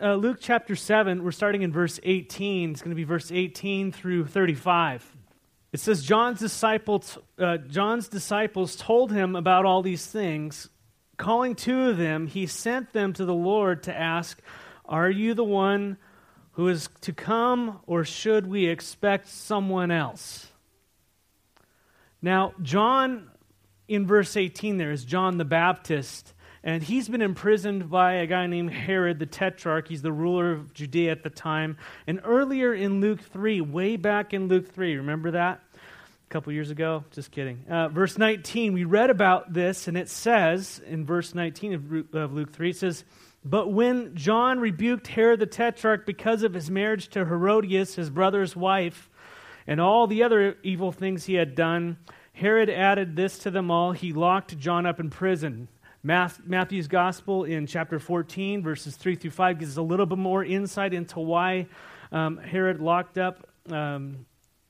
uh, Luke chapter 7, we're starting in verse 18. It's going to be verse 18 through 35. It says, John's disciples, uh, John's disciples told him about all these things. Calling two of them, he sent them to the Lord to ask, Are you the one who is to come, or should we expect someone else? Now, John, in verse 18, there is John the Baptist, and he's been imprisoned by a guy named Herod the Tetrarch. He's the ruler of Judea at the time. And earlier in Luke 3, way back in Luke 3, remember that? A couple years ago? Just kidding. Uh, verse 19, we read about this, and it says in verse 19 of, of Luke 3, it says, But when John rebuked Herod the Tetrarch because of his marriage to Herodias, his brother's wife, and all the other evil things he had done, Herod added this to them all. He locked John up in prison. Matthew's gospel in chapter 14, verses 3 through 5, gives us a little bit more insight into why um, Herod locked up um,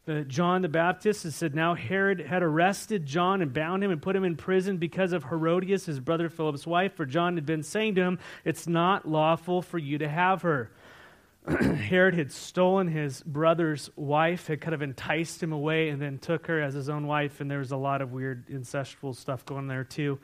uh, John the Baptist. It said, Now Herod had arrested John and bound him and put him in prison because of Herodias, his brother Philip's wife, for John had been saying to him, It's not lawful for you to have her. Herod had stolen his brother's wife, had kind of enticed him away, and then took her as his own wife. And there was a lot of weird incestual stuff going there, too.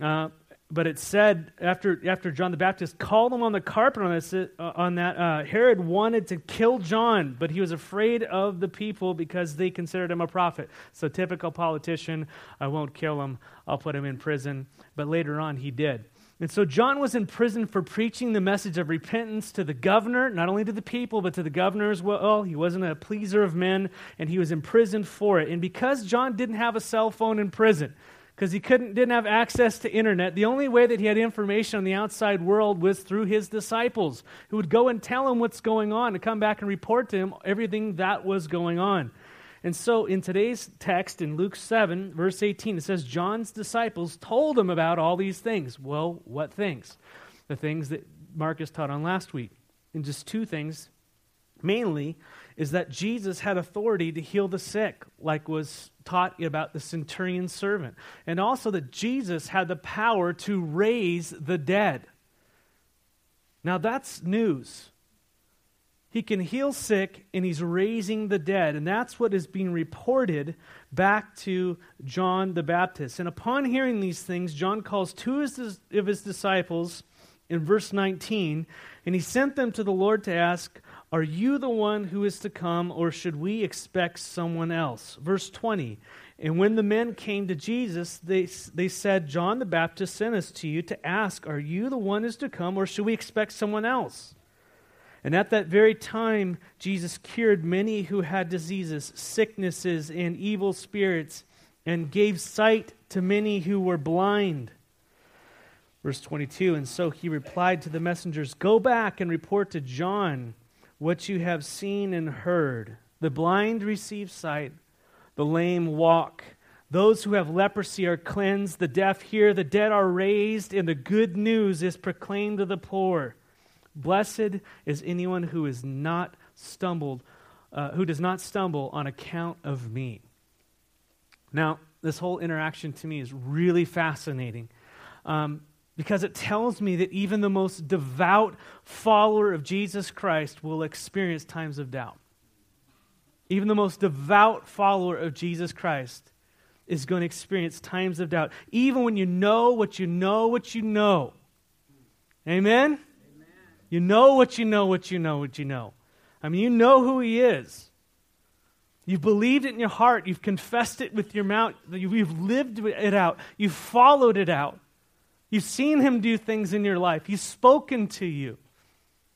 Uh, but it said after, after John the Baptist called him on the carpet on, this, uh, on that, uh, Herod wanted to kill John, but he was afraid of the people because they considered him a prophet. So, typical politician, I won't kill him, I'll put him in prison. But later on, he did. And so John was in prison for preaching the message of repentance to the governor, not only to the people, but to the governor as well. He wasn't a pleaser of men, and he was imprisoned for it. And because John didn't have a cell phone in prison, because he couldn't, didn't have access to internet, the only way that he had information on the outside world was through his disciples, who would go and tell him what's going on and come back and report to him everything that was going on. And so in today's text in Luke 7, verse 18, it says, John's disciples told him about all these things. Well, what things? The things that Marcus taught on last week. And just two things, mainly, is that Jesus had authority to heal the sick, like was taught about the centurion's servant. And also that Jesus had the power to raise the dead. Now that's news. He can heal sick and he's raising the dead. And that's what is being reported back to John the Baptist. And upon hearing these things, John calls two of his disciples in verse 19, and he sent them to the Lord to ask, Are you the one who is to come, or should we expect someone else? Verse 20. And when the men came to Jesus, they, they said, John the Baptist sent us to you to ask, Are you the one who is to come, or should we expect someone else? And at that very time, Jesus cured many who had diseases, sicknesses, and evil spirits, and gave sight to many who were blind. Verse 22 And so he replied to the messengers Go back and report to John what you have seen and heard. The blind receive sight, the lame walk. Those who have leprosy are cleansed, the deaf hear, the dead are raised, and the good news is proclaimed to the poor. Blessed is anyone who is not stumbled, uh, who does not stumble on account of me. Now, this whole interaction to me is really fascinating um, because it tells me that even the most devout follower of Jesus Christ will experience times of doubt. Even the most devout follower of Jesus Christ is going to experience times of doubt, even when you know what you know what you know. Amen? You know what you know, what you know, what you know. I mean, you know who He is. You've believed it in your heart. You've confessed it with your mouth. You've lived it out. You've followed it out. You've seen Him do things in your life. He's spoken to you.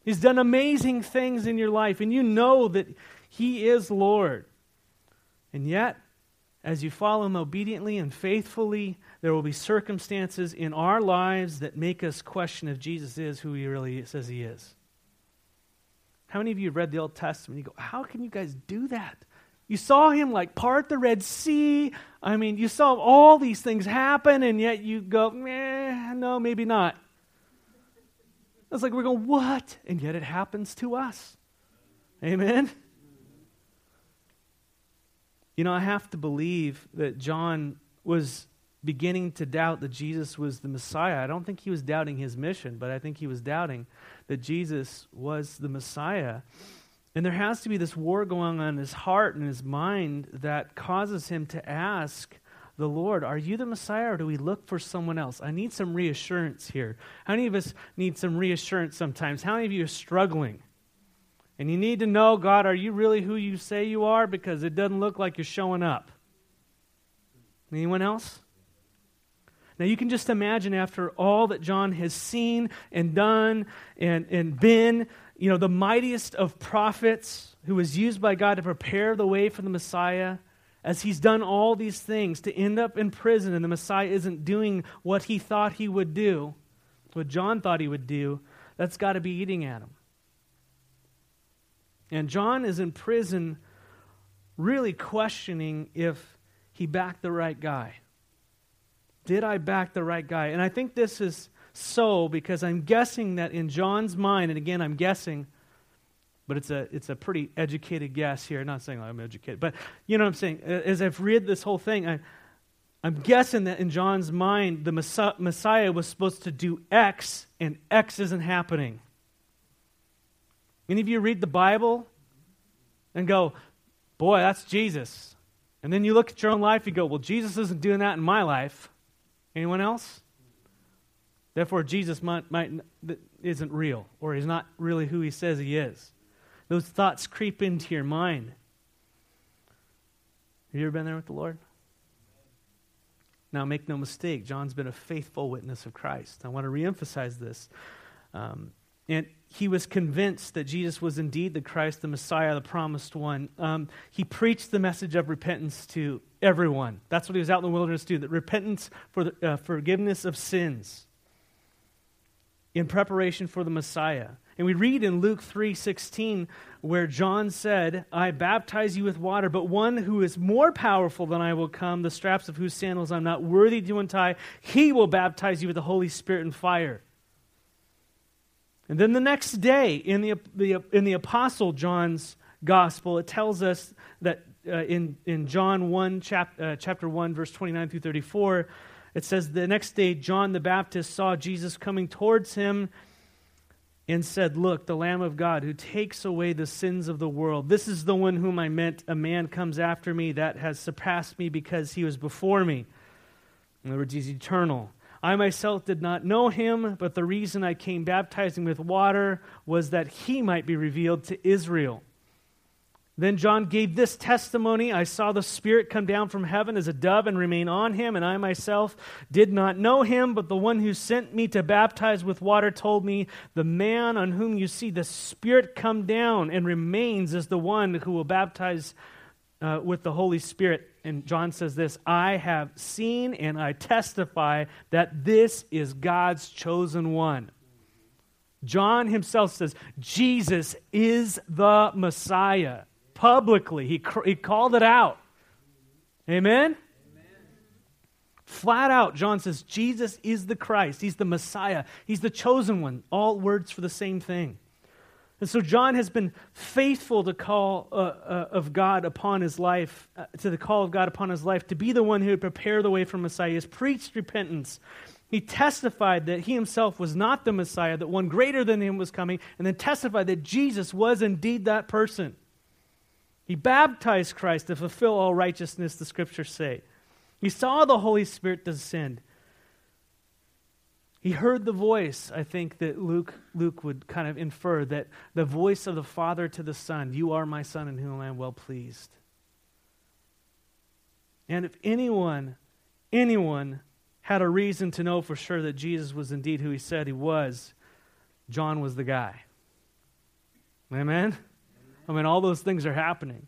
He's done amazing things in your life, and you know that He is Lord. And yet, as you follow Him obediently and faithfully, there will be circumstances in our lives that make us question if Jesus is who he really says he is. How many of you have read the Old Testament? You go, how can you guys do that? You saw him like part the Red Sea. I mean, you saw all these things happen, and yet you go, eh, no, maybe not. It's like we're going, what? And yet it happens to us. Amen? You know, I have to believe that John was beginning to doubt that Jesus was the Messiah. I don't think he was doubting his mission, but I think he was doubting that Jesus was the Messiah. And there has to be this war going on in his heart and his mind that causes him to ask the Lord, Are you the Messiah or do we look for someone else? I need some reassurance here. How many of us need some reassurance sometimes? How many of you are struggling? And you need to know, God, are you really who you say you are? Because it doesn't look like you're showing up. Anyone else? Now, you can just imagine after all that John has seen and done and, and been, you know, the mightiest of prophets who was used by God to prepare the way for the Messiah, as he's done all these things to end up in prison and the Messiah isn't doing what he thought he would do, what John thought he would do, that's got to be eating at him. And John is in prison really questioning if he backed the right guy. Did I back the right guy? And I think this is so because I'm guessing that in John's mind, and again, I'm guessing, but it's a, it's a pretty educated guess here. I'm Not saying I'm educated, but you know what I'm saying? As I've read this whole thing, I, I'm guessing that in John's mind, the Messiah was supposed to do X, and X isn't happening. Any of you read the Bible and go, boy, that's Jesus. And then you look at your own life, you go, well, Jesus isn't doing that in my life. Anyone else? Therefore, Jesus might, might, isn't real, or he's not really who he says he is. Those thoughts creep into your mind. Have you ever been there with the Lord? Now, make no mistake, John's been a faithful witness of Christ. I want to reemphasize this. Um, and he was convinced that Jesus was indeed the Christ, the Messiah, the promised one. Um, he preached the message of repentance to everyone. That's what he was out in the wilderness to do, that repentance for the uh, forgiveness of sins in preparation for the Messiah. And we read in Luke 3:16 where John said, "I baptize you with water, but one who is more powerful than I will come, the straps of whose sandals I'm not worthy to untie, he will baptize you with the Holy Spirit and fire." And then the next day, in the, the, in the Apostle John's gospel, it tells us that uh, in, in John 1, chap, uh, chapter 1, verse 29 through 34, it says, The next day, John the Baptist saw Jesus coming towards him and said, Look, the Lamb of God who takes away the sins of the world. This is the one whom I meant. A man comes after me that has surpassed me because he was before me. In other words, he's eternal. I myself did not know him, but the reason I came baptizing with water was that he might be revealed to Israel. Then John gave this testimony I saw the Spirit come down from heaven as a dove and remain on him, and I myself did not know him, but the one who sent me to baptize with water told me, The man on whom you see the Spirit come down and remains is the one who will baptize uh, with the Holy Spirit. And John says this I have seen and I testify that this is God's chosen one. John himself says Jesus is the Messiah. Publicly, he, he called it out. Amen? Amen? Flat out, John says Jesus is the Christ. He's the Messiah. He's the chosen one. All words for the same thing. And so John has been faithful to call uh, uh, of God upon his life, uh, to the call of God upon his life, to be the one who would prepare the way for Messiah. He has preached repentance. He testified that he himself was not the Messiah, that one greater than him was coming, and then testified that Jesus was indeed that person. He baptized Christ to fulfill all righteousness, the scriptures say. He saw the Holy Spirit descend. He heard the voice, I think that Luke, Luke would kind of infer that the voice of the Father to the Son, You are my Son in whom I am well pleased. And if anyone, anyone had a reason to know for sure that Jesus was indeed who he said he was, John was the guy. Amen? I mean, all those things are happening.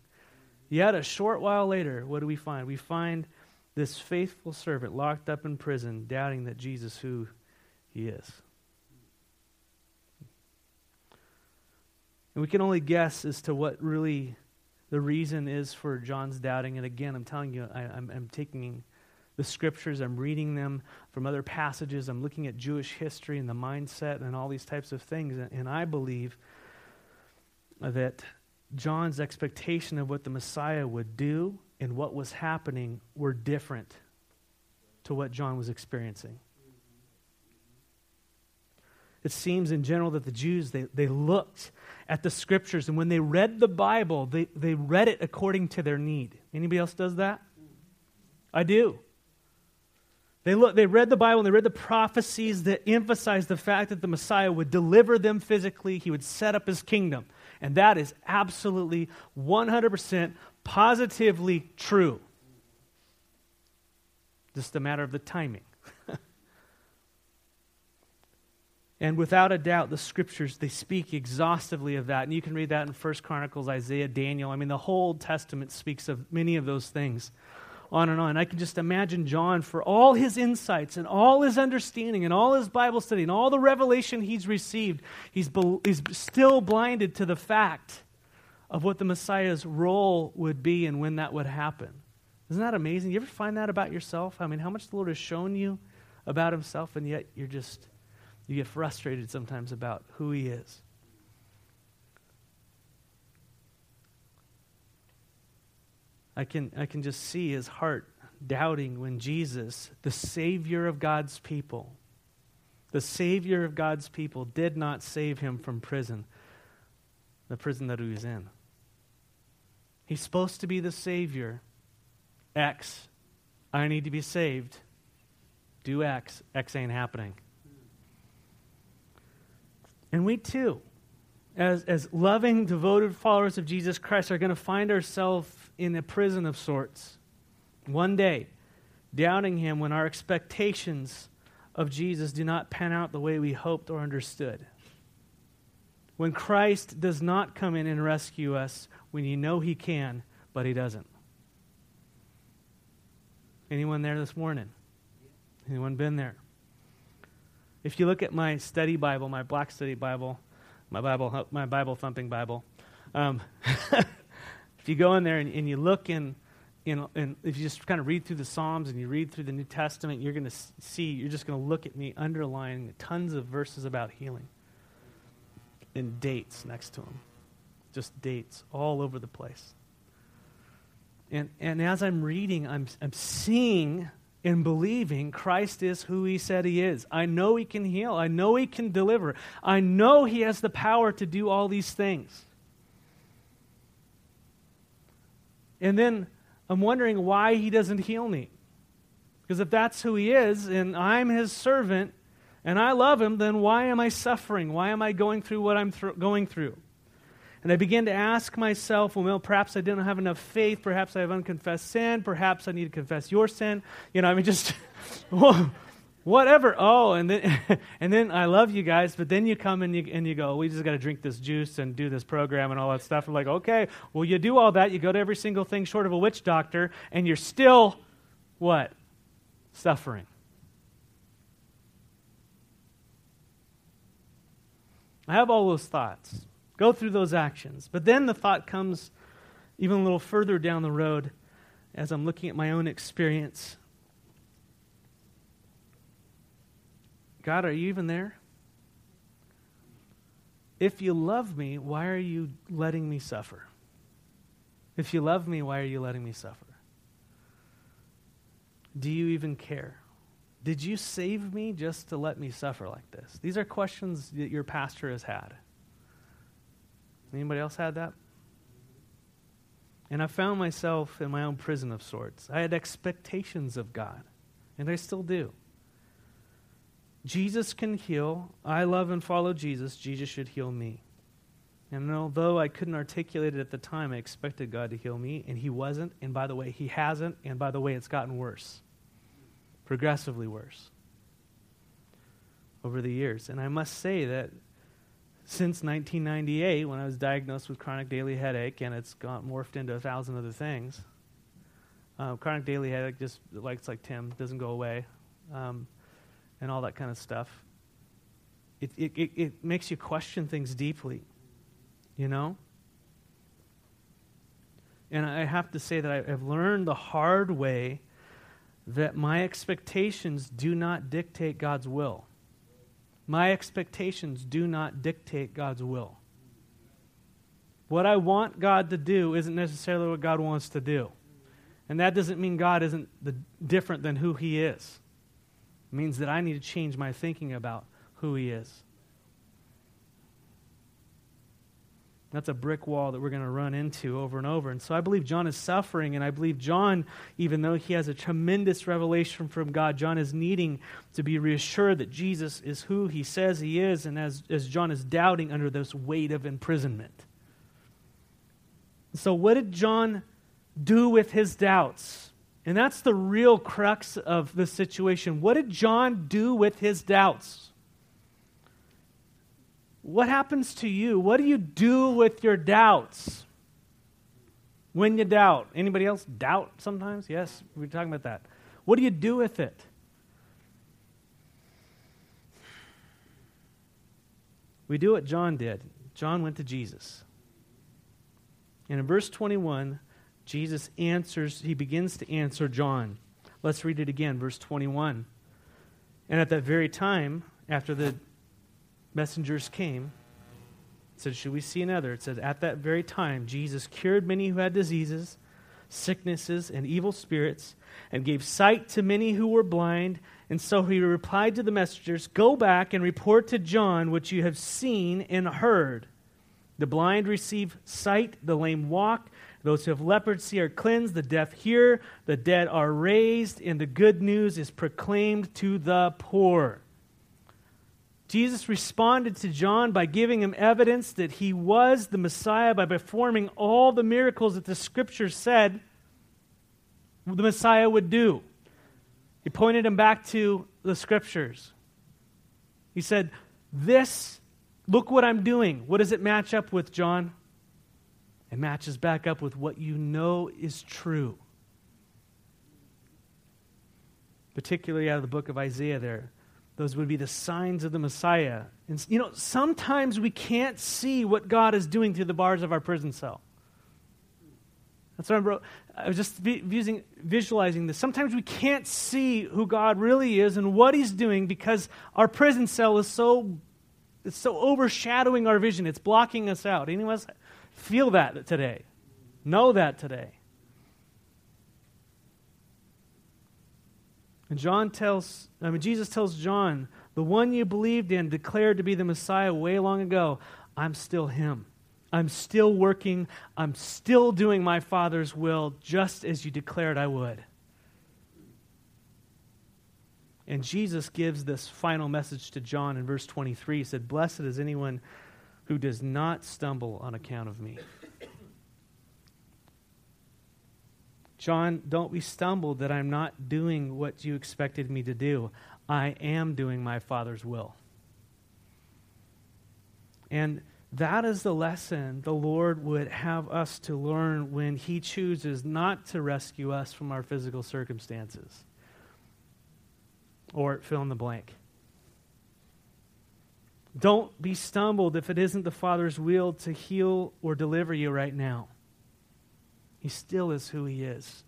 Yet a short while later, what do we find? We find this faithful servant locked up in prison, doubting that Jesus, who he is. And we can only guess as to what really the reason is for John's doubting. And again, I'm telling you, I, am taking the scriptures, I'm reading them from other passages, I'm looking at Jewish history and the mindset and all these types of things. And, and I believe that John's expectation of what the Messiah would do and what was happening were different to what John was experiencing. it seems in general that the Jews, they, they looked at the scriptures, and when they read the Bible, they, they read it according to their need. Anybody else does that? I do. They, look, they read the Bible and they read the prophecies that emphasized the fact that the Messiah would deliver them physically, he would set up his kingdom. And that is absolutely 100% positively true. Just a matter of the timing. and without a doubt, the scriptures, they speak exhaustively of that. And you can read that in First Chronicles, Isaiah, Daniel. I mean, the whole Old Testament speaks of many of those things on and on. I can just imagine John for all his insights and all his understanding and all his Bible study and all the revelation he's received. He's, be- he's still blinded to the fact of what the Messiah's role would be and when that would happen. Isn't that amazing? You ever find that about yourself? I mean, how much the Lord has shown you about himself, and yet you're just, you get frustrated sometimes about who he is. I can, I can just see his heart doubting when Jesus, the Savior of God's people, the Savior of God's people, did not save him from prison, the prison that he was in. He's supposed to be the Savior. X, I need to be saved. Do X, X ain't happening. And we too, as, as loving, devoted followers of Jesus Christ, are going to find ourselves in a prison of sorts. One day, doubting Him when our expectations of Jesus do not pan out the way we hoped or understood. When Christ does not come in and rescue us when you know He can, but He doesn't. Anyone there this morning? Anyone been there? If you look at my study Bible, my black study Bible, my Bible, my Bible thumping Bible, um, If you go in there and, and you look in, in, and if you just kind of read through the Psalms and you read through the New Testament, you're going to see, you're just going to look at me underlining tons of verses about healing and dates next to them. Just dates all over the place. And, and as I'm reading, I'm, I'm seeing and believing Christ is who he said he is. I know he can heal. I know he can deliver. I know he has the power to do all these things. And then I'm wondering why he doesn't heal me. Because if that's who he is, and I'm his servant, and I love him, then why am I suffering? Why am I going through what I'm th- going through? And I begin to ask myself, well, perhaps I didn't have enough faith. Perhaps I have unconfessed sin. Perhaps I need to confess your sin. You know, I mean, just whatever. Oh, and then and then I love you guys, but then you come and you and you go, we just got to drink this juice and do this program and all that stuff. I'm like, okay, well, you do all that, you go to every single thing short of a witch doctor, and you're still what suffering. I have all those thoughts. Go through those actions. But then the thought comes even a little further down the road as I'm looking at my own experience God, are you even there? If you love me, why are you letting me suffer? If you love me, why are you letting me suffer? Do you even care? Did you save me just to let me suffer like this? These are questions that your pastor has had. Anybody else had that? And I found myself in my own prison of sorts. I had expectations of God, and I still do. Jesus can heal. I love and follow Jesus. Jesus should heal me. And although I couldn't articulate it at the time, I expected God to heal me, and He wasn't. And by the way, He hasn't. And by the way, it's gotten worse, progressively worse over the years. And I must say that since 1998, when I was diagnosed with chronic daily headache, and it's got morphed into a thousand other things, uh, chronic daily headache just like it's like Tim doesn't go away. Um, and all that kind of stuff. It, it, it, it makes you question things deeply, you know? And I have to say that I have learned the hard way that my expectations do not dictate God's will. My expectations do not dictate God's will. What I want God to do isn't necessarily what God wants to do. And that doesn't mean God isn't the, different than who He is It means that I need to change my thinking about who He is. That's a brick wall that we're going to run into over and over. And so I believe John is suffering, and I believe John, even though he has a tremendous revelation from God, John is needing to be reassured that Jesus is who he says he is, and as, as John is doubting under this weight of imprisonment. So, what did John do with his doubts? And that's the real crux of the situation. What did John do with his doubts? What happens to you? What do you do with your doubts? When you doubt. Anybody else doubt sometimes? Yes, we're talking about that. What do you do with it? We do what John did. John went to Jesus. And in verse 21, Jesus answers, he begins to answer John. Let's read it again, verse 21. And at that very time, after the messengers came, said, Should we see another? It said, At that very time, Jesus cured many who had diseases, sicknesses, and evil spirits, and gave sight to many who were blind. And so he replied to the messengers, Go back and report to John what you have seen and heard. The blind receive sight, the lame walk, those who have leprosy are cleansed, the deaf hear, the dead are raised, and the good news is proclaimed to the poor. Jesus responded to John by giving him evidence that he was the Messiah by performing all the miracles that the scripture said the Messiah would do. He pointed him back to the scriptures. He said, This, look what I'm doing. What does it match up with, John? It matches back up with what you know is true. Particularly out of the book of Isaiah, there. Those would be the signs of the Messiah. And, you know, sometimes we can't see what God is doing through the bars of our prison cell. That's what I wrote. I was just using, visualizing this. Sometimes we can't see who God really is and what He's doing because our prison cell is so, it's so overshadowing our vision. It's blocking us out. Any of us feel that today? Know that today? And John tells, I mean, Jesus tells John, the one you believed in, declared to be the Messiah way long ago, I'm still him. I'm still working. I'm still doing my Father's will just as you declared I would. And Jesus gives this final message to John in verse 23. He said, Blessed is anyone who does not stumble on account of me. John, don't be stumbled that I'm not doing what you expected me to do. I am doing my Father's will. And that is the lesson the Lord would have us to learn when He chooses not to rescue us from our physical circumstances. Or fill in the blank. Don't be stumbled if it isn't the Father's will to heal or deliver you right now. He still is who He is.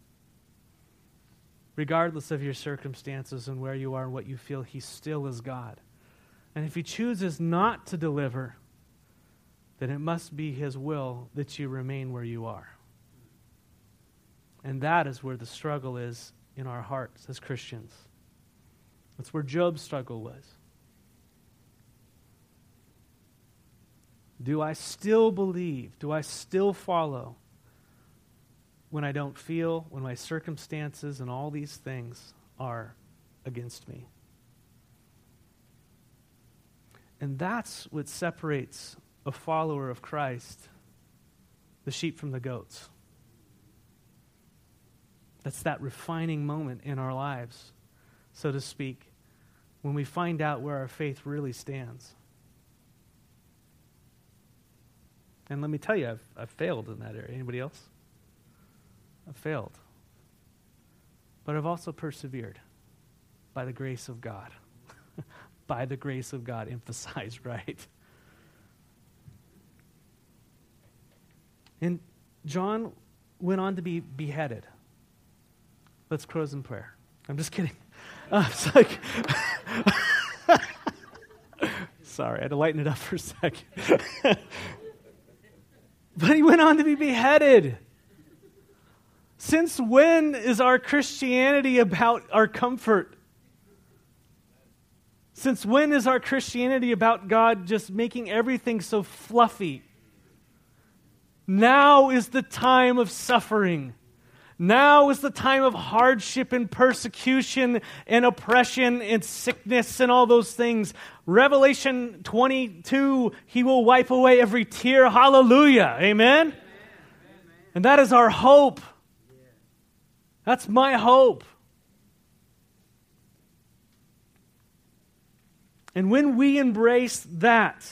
Regardless of your circumstances and where you are and what you feel, He still is God. And if He chooses not to deliver, then it must be His will that you remain where you are. And that is where the struggle is in our hearts as Christians. That's where Job's struggle was. Do I still believe? Do I still follow? When I don't feel, when my circumstances and all these things are against me. And that's what separates a follower of Christ, the sheep from the goats. That's that refining moment in our lives, so to speak, when we find out where our faith really stands. And let me tell you, I've, I've failed in that area. Anybody else? I've failed. But I've also persevered by the grace of God. by the grace of God, emphasized, right? And John went on to be beheaded. Let's close in prayer. I'm just kidding. Uh, it's like, sorry, I had to lighten it up for a second. but he went on to be beheaded. Since when is our Christianity about our comfort? Since when is our Christianity about God just making everything so fluffy? Now is the time of suffering. Now is the time of hardship and persecution and oppression and sickness and all those things. Revelation 22, he will wipe away every tear. Hallelujah. Amen? Amen. And that is our hope. That's my hope. And when we embrace that,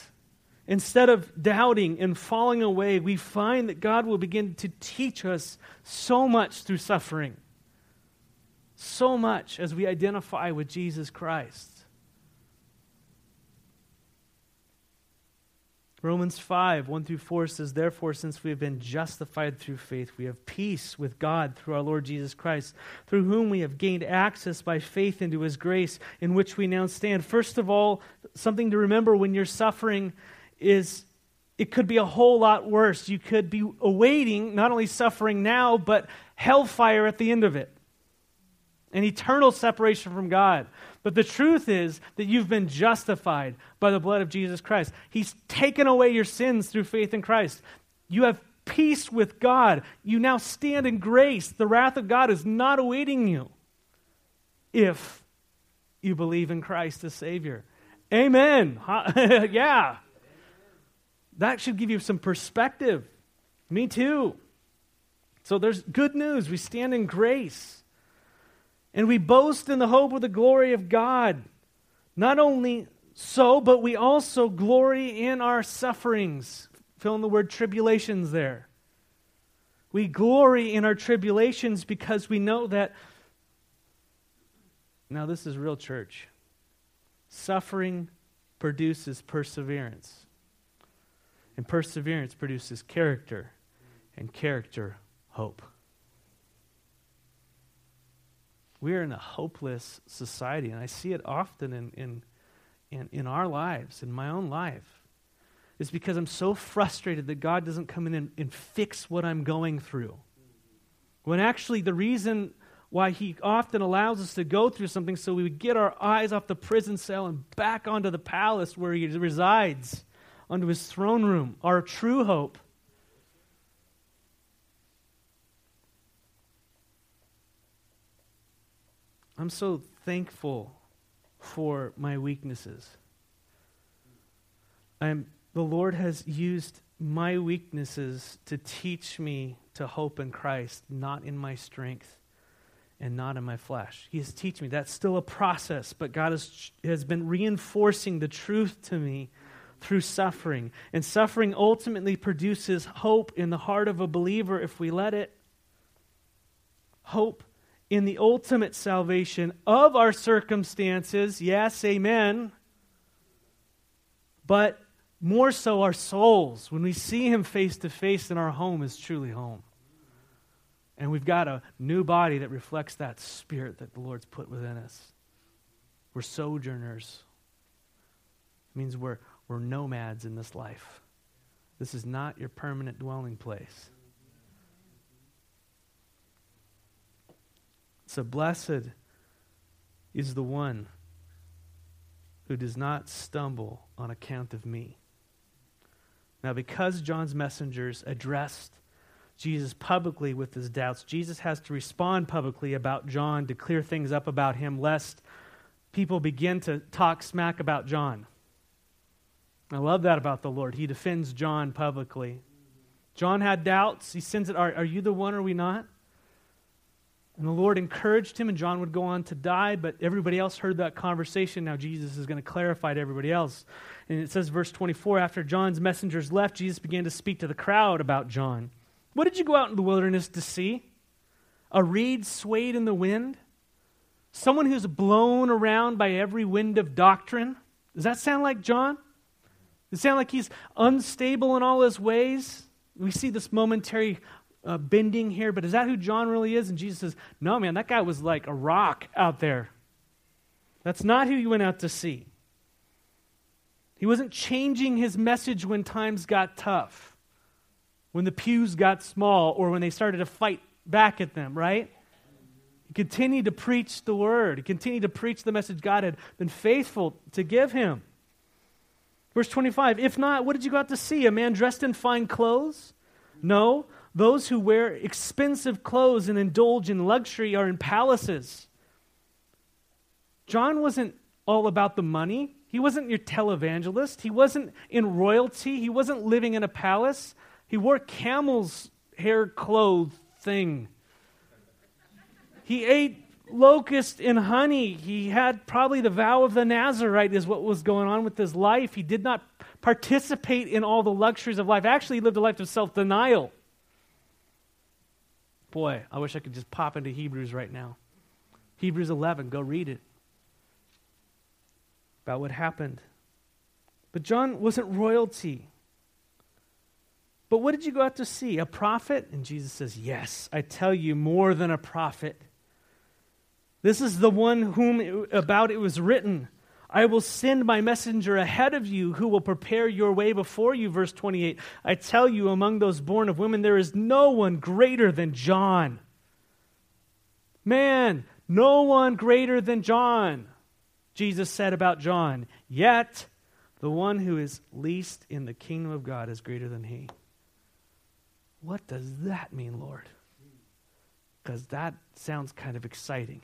instead of doubting and falling away, we find that God will begin to teach us so much through suffering. So much as we identify with Jesus Christ. Romans 5, 1 through 4 says, Therefore, since we have been justified through faith, we have peace with God through our Lord Jesus Christ, through whom we have gained access by faith into his grace, in which we now stand. First of all, something to remember when you're suffering is it could be a whole lot worse. You could be awaiting not only suffering now, but hellfire at the end of it, an eternal separation from God. But the truth is that you've been justified by the blood of Jesus Christ. He's taken away your sins through faith in Christ. You have peace with God. You now stand in grace. The wrath of God is not awaiting you if you believe in Christ as Savior. Amen. yeah. That should give you some perspective. Me too. So there's good news. We stand in grace. And we boast in the hope of the glory of God. Not only so, but we also glory in our sufferings. Fill in the word tribulations there. We glory in our tribulations because we know that. Now, this is real church. Suffering produces perseverance, and perseverance produces character, and character, hope. We are in a hopeless society, and I see it often in, in, in, in our lives, in my own life. It's because I'm so frustrated that God doesn't come in and, and fix what I'm going through. When actually, the reason why He often allows us to go through something so we would get our eyes off the prison cell and back onto the palace where He resides, onto His throne room, our true hope. I'm so thankful for my weaknesses. I'm, the Lord has used my weaknesses to teach me to hope in Christ, not in my strength and not in my flesh. He has teaching me. That's still a process, but God has, has been reinforcing the truth to me through suffering. And suffering ultimately produces hope in the heart of a believer if we let it. Hope in the ultimate salvation of our circumstances. Yes, amen. But more so our souls. When we see Him face to face, then our home is truly home. And we've got a new body that reflects that spirit that the Lord's put within us. We're sojourners. It means we're, we're nomads in this life. This is not your permanent dwelling place. So blessed is the one who does not stumble on account of me. Now, because John's messengers addressed Jesus publicly with his doubts, Jesus has to respond publicly about John to clear things up about him, lest people begin to talk smack about John. I love that about the Lord. He defends John publicly. John had doubts. He sends it, Are, are you the one or are we not? And the Lord encouraged him, and John would go on to die, but everybody else heard that conversation. Now Jesus is going to clarify to everybody else. And it says, verse 24 After John's messengers left, Jesus began to speak to the crowd about John. What did you go out in the wilderness to see? A reed swayed in the wind? Someone who's blown around by every wind of doctrine? Does that sound like John? Does it sound like he's unstable in all his ways? We see this momentary uh, bending here, but is that who John really is? And Jesus says, No, man, that guy was like a rock out there. That's not who you went out to see. He wasn't changing his message when times got tough, when the pews got small, or when they started to fight back at them, right? He continued to preach the word. He continued to preach the message God had been faithful to give him. Verse 25 If not, what did you go out to see? A man dressed in fine clothes? No, those who wear expensive clothes and indulge in luxury are in palaces. John wasn't all about the money. He wasn't your televangelist. He wasn't in royalty. He wasn't living in a palace. He wore camel's hair clothes thing. He ate locust and honey. He had probably the vow of the Nazarite, is what was going on with his life. He did not participate in all the luxuries of life. Actually, he lived a life of self denial. Boy, I wish I could just pop into Hebrews right now. Hebrews 11, go read it about what happened. But John wasn't royalty. But what did you go out to see? A prophet? And Jesus says, Yes, I tell you, more than a prophet. This is the one whom it, about it was written. I will send my messenger ahead of you who will prepare your way before you. Verse 28. I tell you, among those born of women, there is no one greater than John. Man, no one greater than John. Jesus said about John, Yet the one who is least in the kingdom of God is greater than he. What does that mean, Lord? Because that sounds kind of exciting.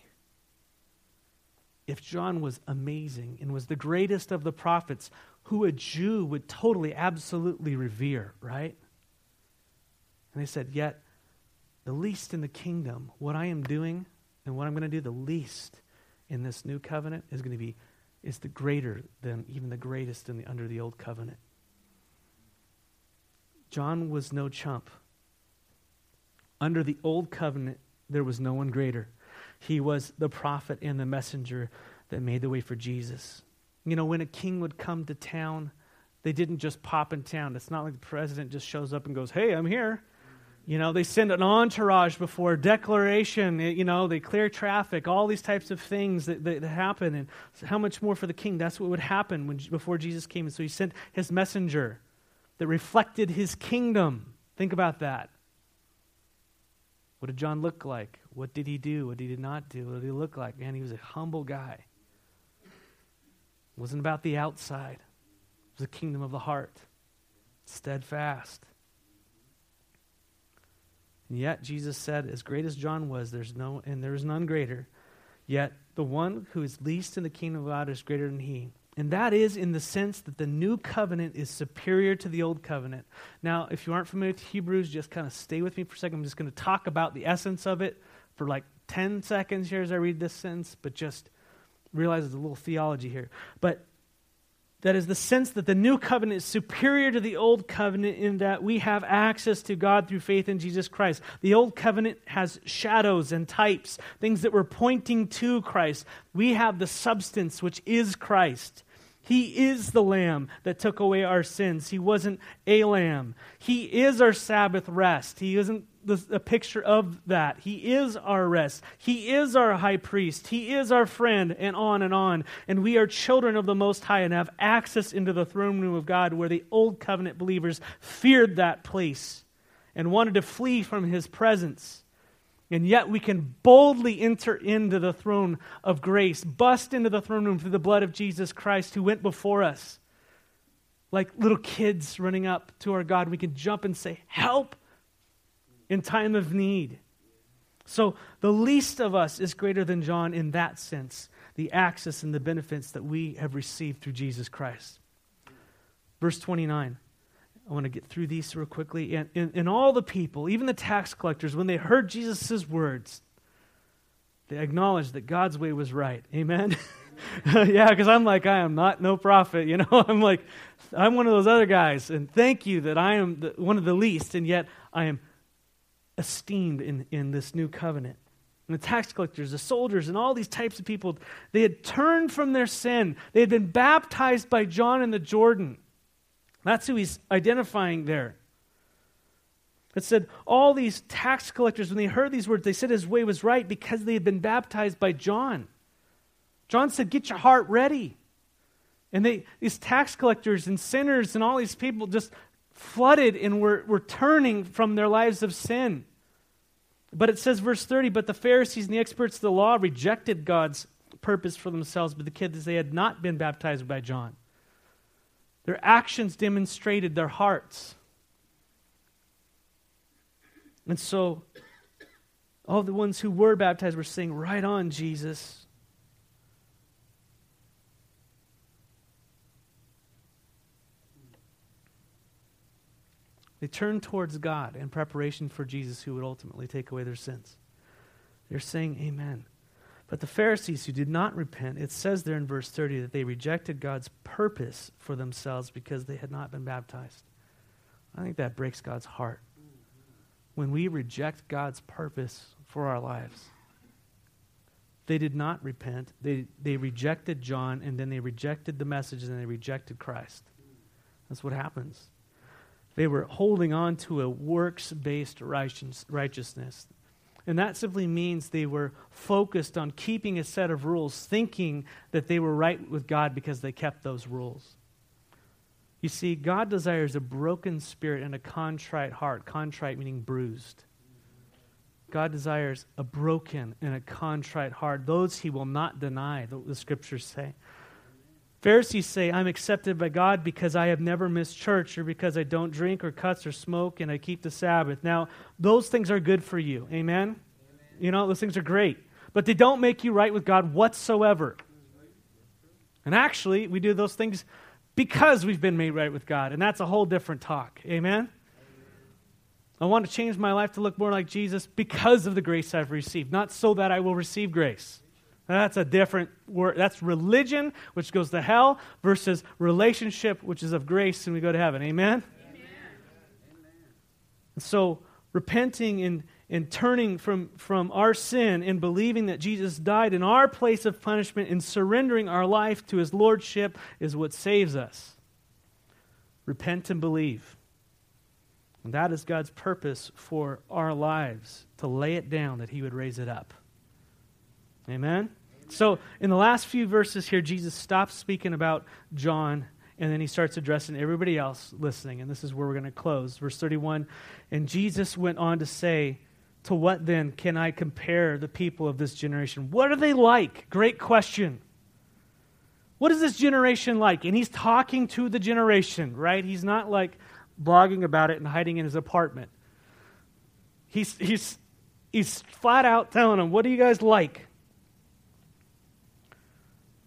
If John was amazing and was the greatest of the prophets, who a Jew would totally, absolutely revere, right? And they said, Yet the least in the kingdom, what I am doing and what I'm going to do, the least in this new covenant is going to be is the greater than even the greatest in the under the old covenant. John was no chump. Under the old covenant, there was no one greater. He was the prophet and the messenger that made the way for Jesus. You know, when a king would come to town, they didn't just pop in town. It's not like the president just shows up and goes, Hey, I'm here. You know, they send an entourage before declaration. Eh, you know, they clear traffic, all these types of things that, that, that happen. And how much more for the king? That's what would happen when, before Jesus came. And so he sent his messenger that reflected his kingdom. Think about that. What did John look like? What did he do? What did he not do? What did he look like? Man, he was a humble guy. It wasn't about the outside. It was the kingdom of the heart. Steadfast. And yet Jesus said, as great as John was, there's no and there is none greater. Yet the one who is least in the kingdom of God is greater than he. And that is in the sense that the new covenant is superior to the old covenant. Now, if you aren't familiar with Hebrews, just kind of stay with me for a second. I'm just going to talk about the essence of it for like 10 seconds here as I read this sentence, but just realize there's a little theology here. But that is the sense that the new covenant is superior to the old covenant in that we have access to God through faith in Jesus Christ. The old covenant has shadows and types, things that were pointing to Christ. We have the substance, which is Christ. He is the lamb that took away our sins. He wasn't a lamb. He is our Sabbath rest. He isn't a picture of that. He is our rest. He is our high priest. He is our friend, and on and on. And we are children of the Most High and have access into the throne room of God where the old covenant believers feared that place and wanted to flee from his presence. And yet we can boldly enter into the throne of grace, bust into the throne room through the blood of Jesus Christ who went before us. Like little kids running up to our God, we can jump and say, Help in time of need. So the least of us is greater than John in that sense, the access and the benefits that we have received through Jesus Christ. Verse 29. I want to get through these real quickly. And, and, and all the people, even the tax collectors, when they heard Jesus' words, they acknowledged that God's way was right. Amen? yeah, because I'm like, I am not no prophet. You know, I'm like, I'm one of those other guys. And thank you that I am the, one of the least, and yet I am esteemed in, in this new covenant. And the tax collectors, the soldiers, and all these types of people, they had turned from their sin. They had been baptized by John in the Jordan. That's who he's identifying there. It said, all these tax collectors, when they heard these words, they said his way was right because they had been baptized by John. John said, Get your heart ready. And they, these tax collectors and sinners and all these people just flooded and were, were turning from their lives of sin. But it says, verse 30, but the Pharisees and the experts of the law rejected God's purpose for themselves, but the kids, they had not been baptized by John. Their actions demonstrated their hearts. And so, all the ones who were baptized were saying, Right on, Jesus. They turned towards God in preparation for Jesus, who would ultimately take away their sins. They're saying, Amen. But the Pharisees who did not repent, it says there in verse 30 that they rejected God's purpose for themselves because they had not been baptized. I think that breaks God's heart. When we reject God's purpose for our lives, they did not repent. They, they rejected John, and then they rejected the message, and they rejected Christ. That's what happens. They were holding on to a works based righteousness. And that simply means they were focused on keeping a set of rules, thinking that they were right with God because they kept those rules. You see, God desires a broken spirit and a contrite heart. Contrite meaning bruised. God desires a broken and a contrite heart. Those he will not deny, the, the scriptures say. Pharisees say, I'm accepted by God because I have never missed church or because I don't drink or cuss or smoke and I keep the Sabbath. Now, those things are good for you. Amen? Amen? You know, those things are great. But they don't make you right with God whatsoever. And actually, we do those things because we've been made right with God. And that's a whole different talk. Amen? Amen? I want to change my life to look more like Jesus because of the grace I've received, not so that I will receive grace. That's a different word. That's religion, which goes to hell, versus relationship, which is of grace, and we go to heaven. Amen? Amen. And So, repenting and, and turning from, from our sin and believing that Jesus died in our place of punishment and surrendering our life to his lordship is what saves us. Repent and believe. And that is God's purpose for our lives to lay it down that he would raise it up. Amen? So, in the last few verses here, Jesus stops speaking about John and then he starts addressing everybody else listening. And this is where we're going to close. Verse 31 And Jesus went on to say, To what then can I compare the people of this generation? What are they like? Great question. What is this generation like? And he's talking to the generation, right? He's not like blogging about it and hiding in his apartment. He's, he's, he's flat out telling them, What are you guys like?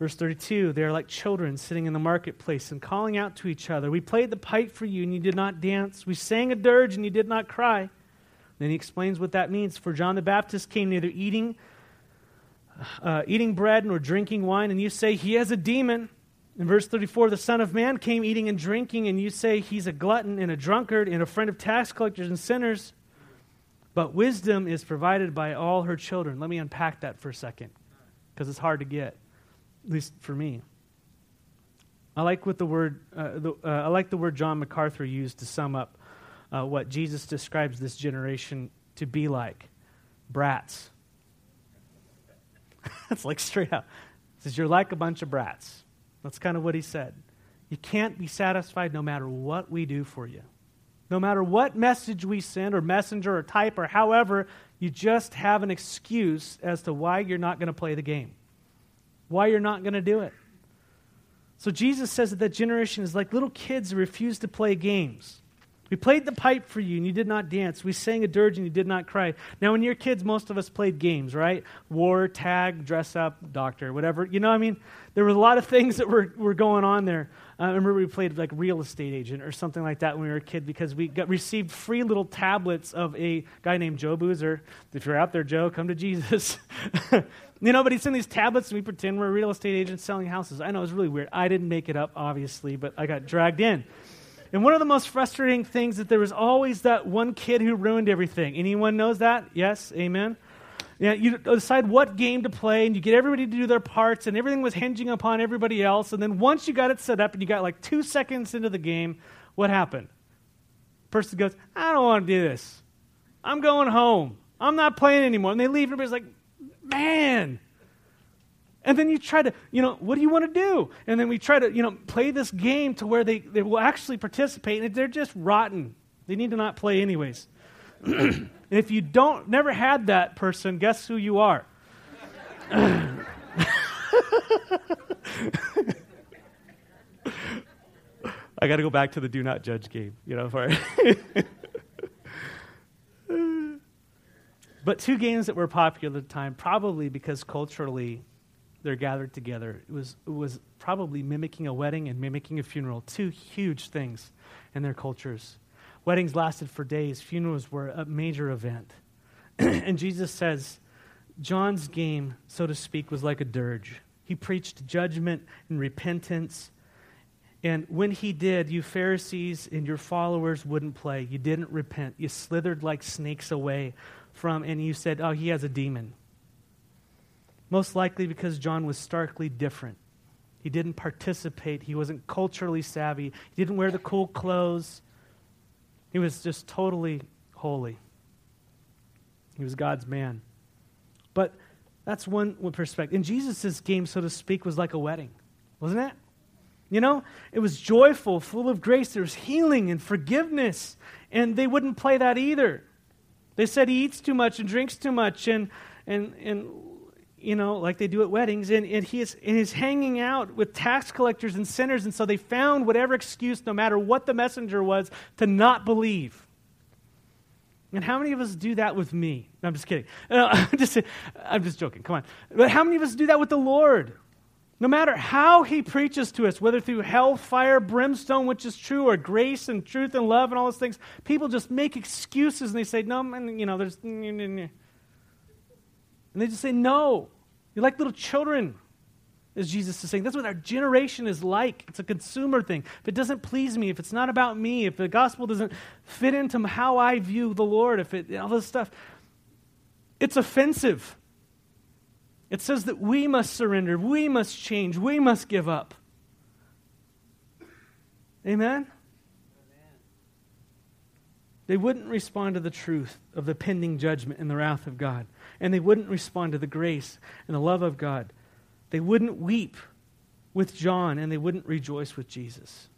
Verse 32 They are like children sitting in the marketplace and calling out to each other. We played the pipe for you and you did not dance. We sang a dirge and you did not cry. Then he explains what that means. For John the Baptist came neither eating, uh, eating bread nor drinking wine, and you say he has a demon. In verse 34, the Son of Man came eating and drinking, and you say he's a glutton and a drunkard and a friend of tax collectors and sinners. But wisdom is provided by all her children. Let me unpack that for a second, because it's hard to get at least for me. I like what the word uh, the, uh, I like the word John MacArthur used to sum up uh, what Jesus describes this generation to be like brats. That's like straight up. He says you're like a bunch of brats. That's kind of what he said. You can't be satisfied no matter what we do for you. No matter what message we send or messenger or type or however, you just have an excuse as to why you're not going to play the game why you're not going to do it. So Jesus says that that generation is like little kids who refuse to play games. We played the pipe for you and you did not dance. We sang a dirge and you did not cry. Now, when you're kids, most of us played games, right? War, tag, dress up, doctor, whatever. You know what I mean? There were a lot of things that were, were going on there. Uh, I remember we played like real estate agent or something like that when we were a kid because we got received free little tablets of a guy named Joe Boozer. If you're out there, Joe, come to Jesus. You know, but he's in these tablets and we pretend we're real estate agents selling houses. I know it's really weird. I didn't make it up, obviously, but I got dragged in. And one of the most frustrating things that there was always that one kid who ruined everything. Anyone knows that? Yes? Amen? Yeah, you decide what game to play, and you get everybody to do their parts, and everything was hinging upon everybody else. And then once you got it set up and you got like two seconds into the game, what happened? Person goes, I don't want to do this. I'm going home. I'm not playing anymore. And they leave, and everybody's like, man. And then you try to, you know, what do you want to do? And then we try to, you know, play this game to where they, they will actually participate, and they're just rotten. They need to not play anyways. and if you don't, never had that person, guess who you are? I got to go back to the do not judge game, you know. For But two games that were popular at the time, probably because culturally they're gathered together, it was, it was probably mimicking a wedding and mimicking a funeral. Two huge things in their cultures. Weddings lasted for days, funerals were a major event. and Jesus says, John's game, so to speak, was like a dirge. He preached judgment and repentance. And when he did, you Pharisees and your followers wouldn't play. You didn't repent. You slithered like snakes away from, and you said, oh, he has a demon. Most likely because John was starkly different. He didn't participate, he wasn't culturally savvy, he didn't wear the cool clothes. He was just totally holy. He was God's man. But that's one, perspective. And Jesus' game, so to speak, was like a wedding, wasn't it? You know, it was joyful, full of grace. There was healing and forgiveness. And they wouldn't play that either. They said he eats too much and drinks too much and, and, and you know, like they do at weddings. And, and, he is, and he's hanging out with tax collectors and sinners. And so they found whatever excuse, no matter what the messenger was, to not believe. And how many of us do that with me? No, I'm just kidding. I'm, just, I'm just joking. Come on. But how many of us do that with the Lord? No matter how he preaches to us, whether through hell, fire, brimstone, which is true, or grace and truth and love and all those things, people just make excuses and they say, no, man, you know, there's. And they just say, no. You're like little children, as Jesus is saying. That's what our generation is like. It's a consumer thing. If it doesn't please me, if it's not about me, if the gospel doesn't fit into how I view the Lord, if it, all this stuff, it's offensive. It says that we must surrender, we must change, we must give up. Amen? They wouldn't respond to the truth of the pending judgment and the wrath of God. And they wouldn't respond to the grace and the love of God. They wouldn't weep with John and they wouldn't rejoice with Jesus.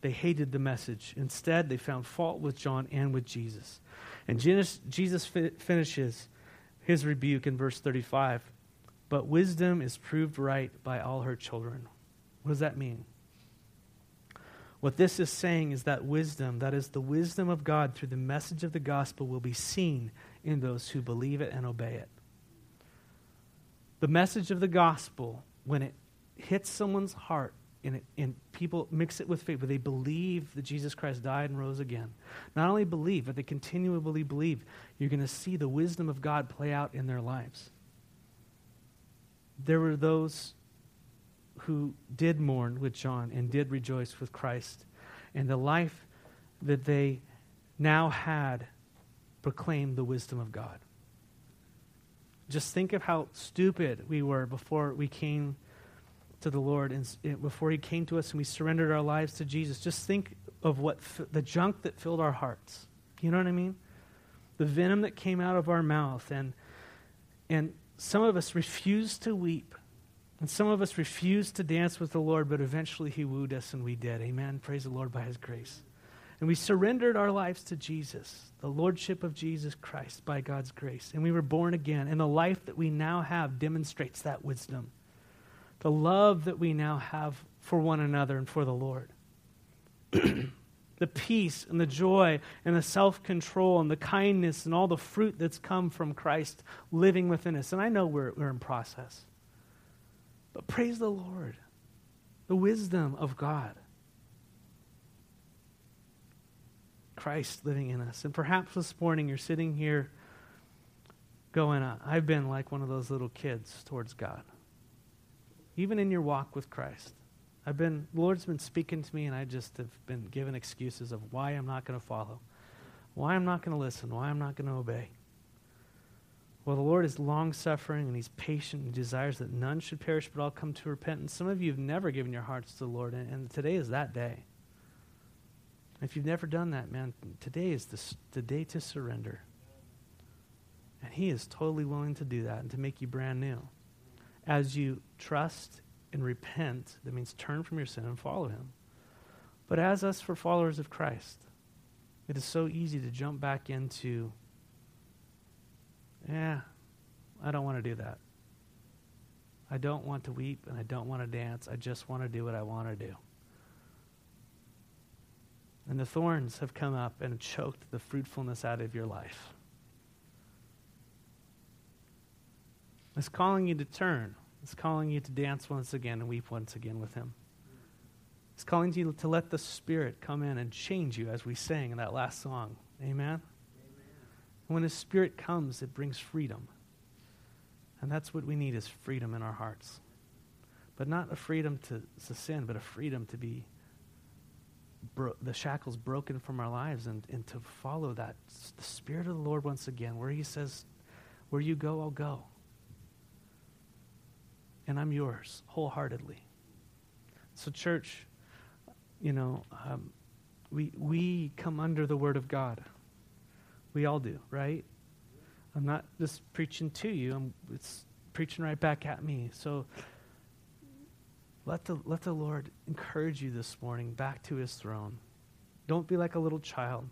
They hated the message. Instead, they found fault with John and with Jesus. And Jesus finishes his rebuke in verse 35. But wisdom is proved right by all her children. What does that mean? What this is saying is that wisdom, that is the wisdom of God through the message of the gospel, will be seen in those who believe it and obey it. The message of the gospel, when it hits someone's heart and, it, and people mix it with faith, but they believe that Jesus Christ died and rose again, not only believe, but they continually believe, you're going to see the wisdom of God play out in their lives. There were those who did mourn with John and did rejoice with Christ. And the life that they now had proclaimed the wisdom of God. Just think of how stupid we were before we came to the Lord and eh, before He came to us and we surrendered our lives to Jesus. Just think of what the junk that filled our hearts. You know what I mean? The venom that came out of our mouth, and and some of us refused to weep, and some of us refused to dance with the Lord. But eventually, He wooed us, and we did. Amen. Praise the Lord by His grace. And we surrendered our lives to Jesus, the Lordship of Jesus Christ by God's grace. And we were born again. And the life that we now have demonstrates that wisdom the love that we now have for one another and for the Lord. the peace and the joy and the self control and the kindness and all the fruit that's come from Christ living within us. And I know we're, we're in process. But praise the Lord, the wisdom of God. Christ living in us. And perhaps this morning you're sitting here going, I've been like one of those little kids towards God even in your walk with Christ. I've been, the Lord's been speaking to me, and I just have been given excuses of why I'm not going to follow, why I'm not going to listen, why I'm not going to obey. Well, the Lord is long suffering and He's patient and desires that none should perish but all come to repentance. Some of you have never given your hearts to the Lord, and, and today is that day. If you've never done that, man, today is the, the day to surrender. And He is totally willing to do that and to make you brand new as you trust and repent, that means turn from your sin and follow him. But as us for followers of Christ, it is so easy to jump back into, yeah, I don't want to do that. I don't want to weep and I don't want to dance. I just want to do what I want to do. And the thorns have come up and choked the fruitfulness out of your life. Is calling you to turn. It's calling you to dance once again and weep once again with Him. It's calling you to let the Spirit come in and change you as we sang in that last song. Amen? Amen. When His Spirit comes, it brings freedom. And that's what we need is freedom in our hearts. But not a freedom to, to sin, but a freedom to be bro- the shackles broken from our lives and, and to follow that. The Spirit of the Lord once again, where He says, Where you go, I'll go. And I'm yours wholeheartedly. So, church, you know, um, we, we come under the Word of God. We all do, right? I'm not just preaching to you, I'm, it's preaching right back at me. So let the, let the Lord encourage you this morning back to his throne. Don't be like a little child,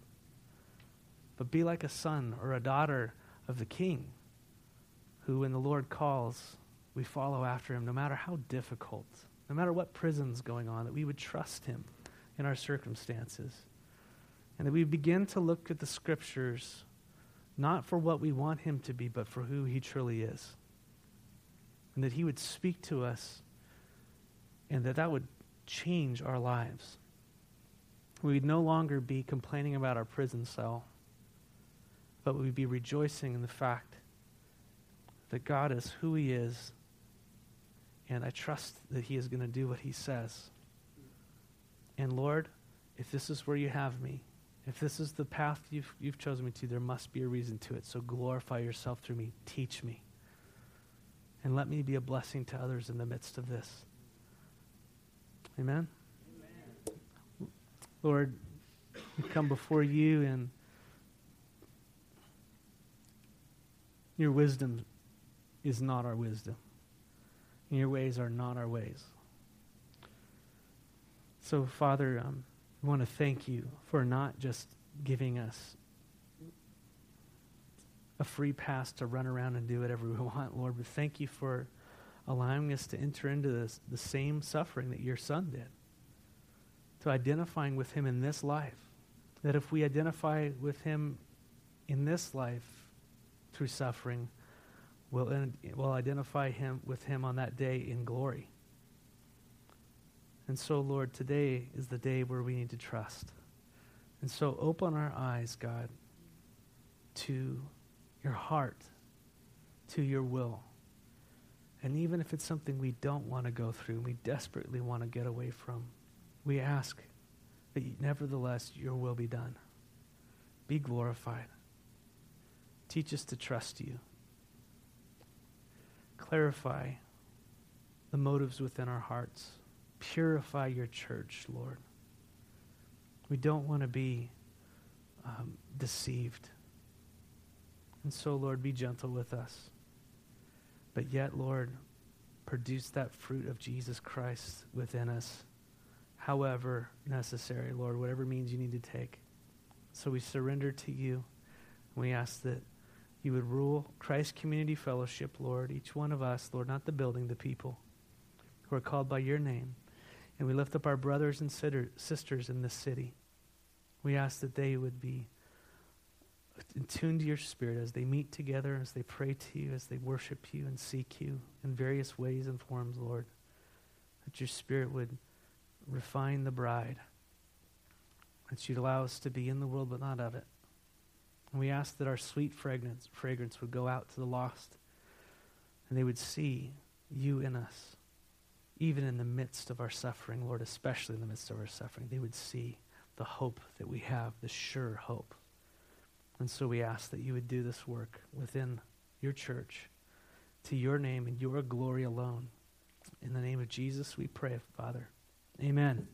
but be like a son or a daughter of the king, who, when the Lord calls, we follow after him, no matter how difficult, no matter what prison's going on, that we would trust him in our circumstances. And that we begin to look at the scriptures not for what we want him to be, but for who he truly is. And that he would speak to us and that that would change our lives. We'd no longer be complaining about our prison cell, but we'd be rejoicing in the fact that God is who he is, and I trust that he is going to do what he says. And Lord, if this is where you have me, if this is the path you've, you've chosen me to, there must be a reason to it. So glorify yourself through me. Teach me. And let me be a blessing to others in the midst of this. Amen? Amen. Lord, we come before you and your wisdom is not our wisdom. And your ways are not our ways. So, Father, um, we want to thank you for not just giving us a free pass to run around and do whatever we want, Lord, but thank you for allowing us to enter into this, the same suffering that your son did, to identifying with him in this life. That if we identify with him in this life through suffering, we'll, we'll identify him with him on that day in glory. And so, Lord, today is the day where we need to trust. And so, open our eyes, God, to your heart, to your will. And even if it's something we don't want to go through, we desperately want to get away from, we ask that nevertheless your will be done. Be glorified. Teach us to trust you. Clarify the motives within our hearts. Purify your church, Lord. We don't want to be um, deceived. And so, Lord, be gentle with us. But yet, Lord, produce that fruit of Jesus Christ within us, however necessary, Lord, whatever means you need to take. So we surrender to you. And We ask that you would rule Christ Community Fellowship, Lord, each one of us, Lord, not the building, the people who are called by your name. And we lift up our brothers and sisters in this city. We ask that they would be in tune to your spirit as they meet together, as they pray to you, as they worship you and seek you in various ways and forms, Lord. That your spirit would refine the bride. That you'd allow us to be in the world but not of it. And we ask that our sweet fragrance, fragrance would go out to the lost and they would see you in us even in the midst of our suffering, Lord, especially in the midst of our suffering, they would see the hope that we have, the sure hope. And so we ask that you would do this work within your church to your name and your glory alone. In the name of Jesus, we pray, Father. Amen.